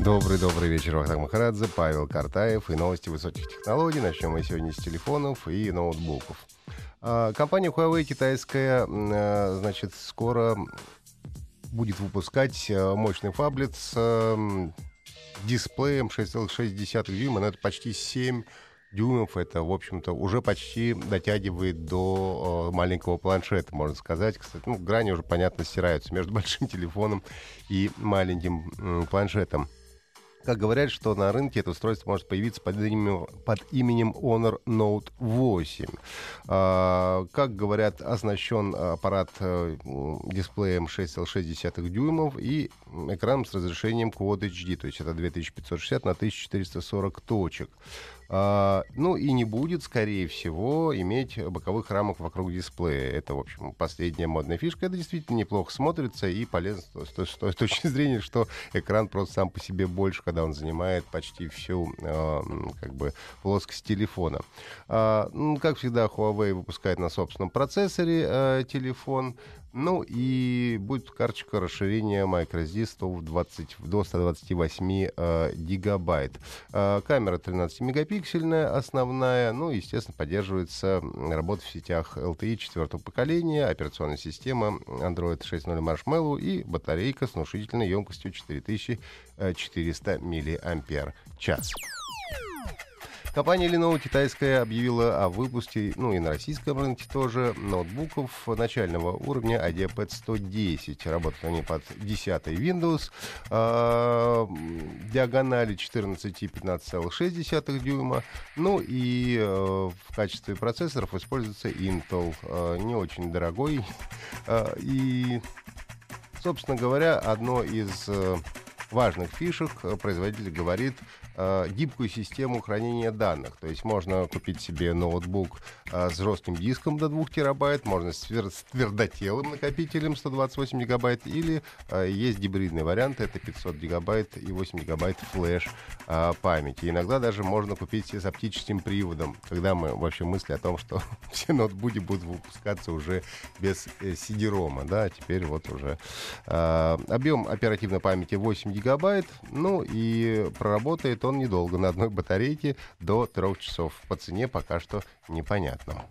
Добрый-добрый вечер, Вахтанг Махарадзе, Павел Картаев и новости высоких технологий. Начнем мы сегодня с телефонов и ноутбуков. А, Компания Huawei китайская, а, значит, скоро будет выпускать а, мощный фаблет с дисплеем 6,6 дюйма, но это почти 7 дюймов. Это, в общем-то, уже почти дотягивает до э, маленького планшета, можно сказать. Кстати, ну, грани уже, понятно, стираются между большим телефоном и маленьким планшетом. Как говорят, что на рынке это устройство может появиться под именем, под именем Honor Note 8. А, как говорят, оснащен аппарат э, дисплеем 6,6 дюймов и экраном с разрешением Quad HD, то есть это 2560 на 1440 точек. А, ну и не будет, скорее всего, иметь боковых рамок вокруг дисплея. Это, в общем, последняя модная фишка. Это действительно неплохо смотрится и полезно с, с той- с точки зрения, что экран просто сам по себе больше, когда он занимает почти всю м, как бы плоскость телефона. А, ну, как всегда, Huawei выпускает на собственном процессоре а, телефон. Ну и будет карточка расширения microSD 120, до 128 э, гигабайт. Э, камера 13-мегапиксельная основная. Ну, естественно, поддерживается работа в сетях LTE четвертого поколения, операционная система Android 6.0 Marshmallow и батарейка с внушительной емкостью 4400 мАч. Компания Lenovo китайская объявила о выпуске, ну и на российском рынке тоже, ноутбуков начального уровня IdeaPad 110. Работают они под 10 Windows, э, диагонали 14 и 15,6 дюйма. Ну и э, в качестве процессоров используется Intel, э, не очень дорогой. Э, и, собственно говоря, одно из э, важных фишек э, производитель говорит э, гибкую систему хранения данных. То есть можно купить себе ноутбук э, с жестким диском до 2 терабайт, можно с, твер- твердотелым накопителем 128 гигабайт, или э, есть гибридный вариант, это 500 гигабайт и 8 гигабайт флеш памяти. Иногда даже можно купить с оптическим приводом, когда мы вообще мысли о том, что все ноутбуки будут выпускаться уже без CD-ROM, да, а теперь вот уже объем оперативной памяти 8 гигабайт, ну и проработает он недолго, на одной батарейке до 3 часов. По цене пока что непонятно.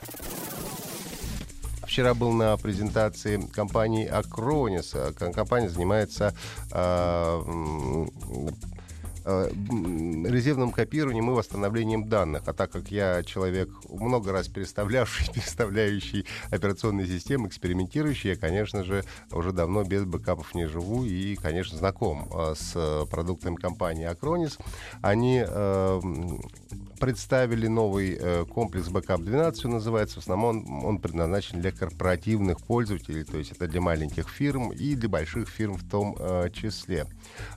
Вчера был на презентации компании Acronis. Ком- Компания занимается э, резервным копированием и восстановлением данных. А так как я человек много раз переставлявший, переставляющий операционные системы, экспериментирующий, я, конечно же, уже давно без бэкапов не живу и, конечно, знаком э, с э, продуктами компании Acronis. Они э, представили новый э, комплекс Backup 12, он называется. В основном он, он предназначен для корпоративных пользователей, то есть это для маленьких фирм и для больших фирм в том э, числе.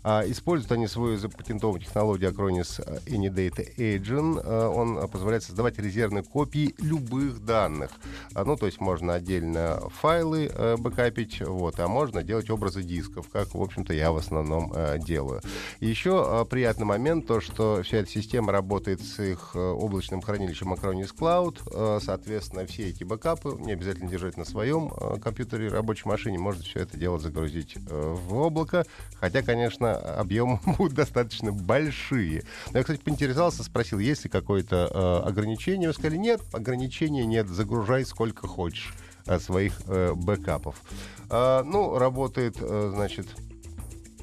А, используют они свою запатентованную технологию Acronis э, AnyData Agent. Э, он э, позволяет создавать резервные копии любых данных. А, ну, то есть можно отдельно файлы э, бэкапить, вот, а можно делать образы дисков, как, в общем-то, я в основном э, делаю. Еще э, приятный момент, то, что вся эта система работает с э, облачным хранилищем Acronis Cloud. Э, соответственно, все эти бэкапы не обязательно держать на своем э, компьютере, рабочей машине. Можно все это дело загрузить э, в облако. Хотя, конечно, объемы будут достаточно большие. Но я, кстати, поинтересовался, спросил, есть ли какое-то э, ограничение. Вы сказали, нет, ограничения нет, загружай сколько хочешь э, своих э, бэкапов. А, ну, работает, э, значит,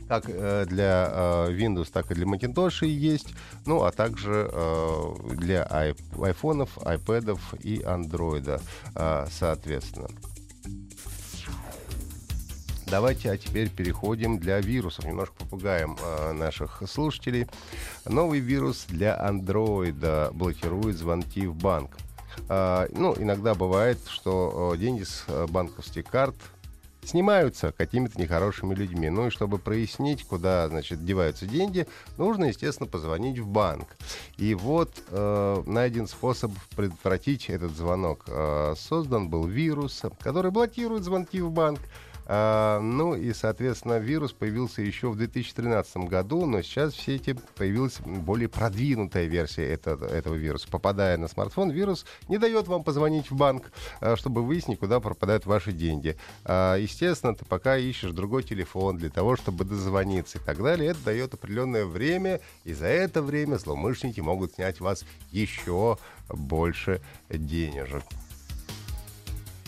как э, для э, Windows, так и для Macintosh есть, ну, а также э, для ай- айфонов, айпэдов и э, соответственно. Давайте, а теперь переходим для вирусов. Немножко попугаем э, наших слушателей. Новый вирус для андроида блокирует звонки в банк. А, ну, иногда бывает, что э, деньги с э, банковских карт снимаются какими-то нехорошими людьми. Ну и чтобы прояснить, куда, значит, деваются деньги, нужно, естественно, позвонить в банк. И вот э, найден способ предотвратить этот звонок. Э, создан был вирус, который блокирует звонки в банк. А, ну и, соответственно, вирус появился еще в 2013 году, но сейчас все эти появилась более продвинутая версия этого, этого вируса. Попадая на смартфон, вирус не дает вам позвонить в банк, а, чтобы выяснить, куда пропадают ваши деньги. А, естественно, ты пока ищешь другой телефон для того, чтобы дозвониться и так далее. Это дает определенное время, и за это время злоумышленники могут снять вас еще больше денежек.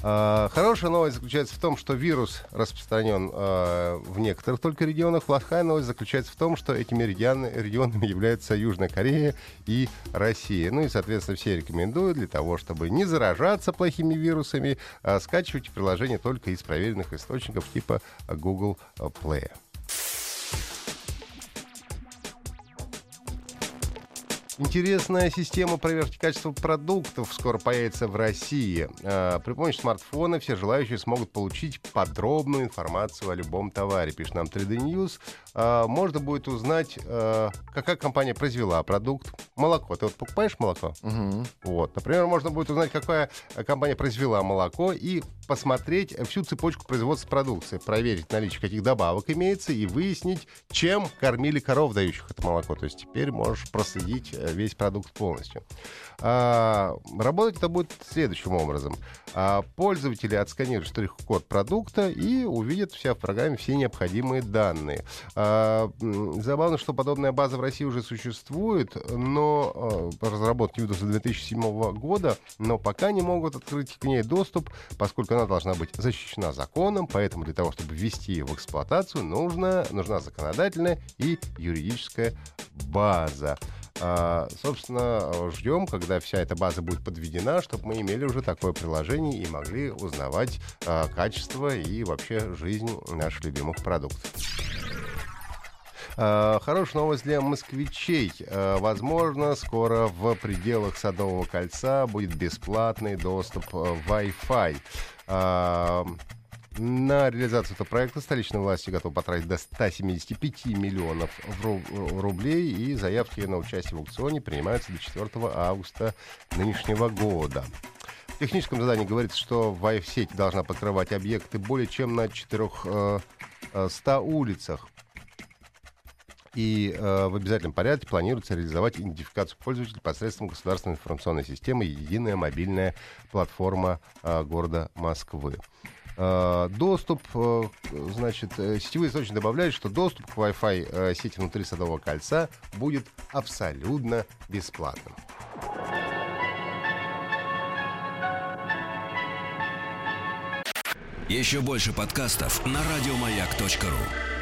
А, хорошая новость заключается в том, что вирус распространен э, в некоторых только регионах. Плохая новость заключается в том, что этими регионами являются Южная Корея и Россия. Ну и, соответственно, все рекомендуют для того, чтобы не заражаться плохими вирусами, э, скачивать приложение только из проверенных источников типа Google Play. Интересная система проверки качества продуктов скоро появится в России. А, при помощи смартфона все желающие смогут получить подробную информацию о любом товаре, пишет нам 3D News. А, можно будет узнать, а, какая компания произвела продукт. Молоко. Ты вот покупаешь молоко? Угу. Вот. Например, можно будет узнать, какая компания произвела молоко и посмотреть всю цепочку производства продукции, проверить наличие каких добавок имеется и выяснить, чем кормили коров, дающих это молоко. То есть теперь можешь проследить э, весь продукт полностью. А, работать это будет следующим образом. А, пользователи отсканируют штрих-код продукта и увидят вся в программе все необходимые данные. А, забавно, что подобная база в России уже существует, но а, разработки ведутся 2007 года, но пока не могут открыть к ней доступ, поскольку она должна быть защищена законом, поэтому для того, чтобы ввести ее в эксплуатацию, нужна, нужна законодательная и юридическая база. А, собственно, ждем, когда вся эта база будет подведена, чтобы мы имели уже такое приложение и могли узнавать а, качество и вообще жизнь наших любимых продуктов. Uh, хорошая новость для москвичей. Uh, возможно, скоро в пределах Садового кольца будет бесплатный доступ uh, Wi-Fi. На реализацию этого проекта столичные власти готовы потратить до 175 миллионов рублей, и заявки на участие в аукционе принимаются до 4 августа нынешнего года. В техническом задании говорится, что Wi-Fi-сеть должна покрывать объекты более чем на 400 э, э, улицах. И э, в обязательном порядке планируется реализовать идентификацию пользователей посредством государственной информационной системы «Единая мобильная платформа э, города Москвы». Э, доступ, э, значит, э, сетевые источники добавляют, что доступ к Wi-Fi сети внутри Садового кольца будет абсолютно бесплатным. Еще больше подкастов на радиомаяк.ру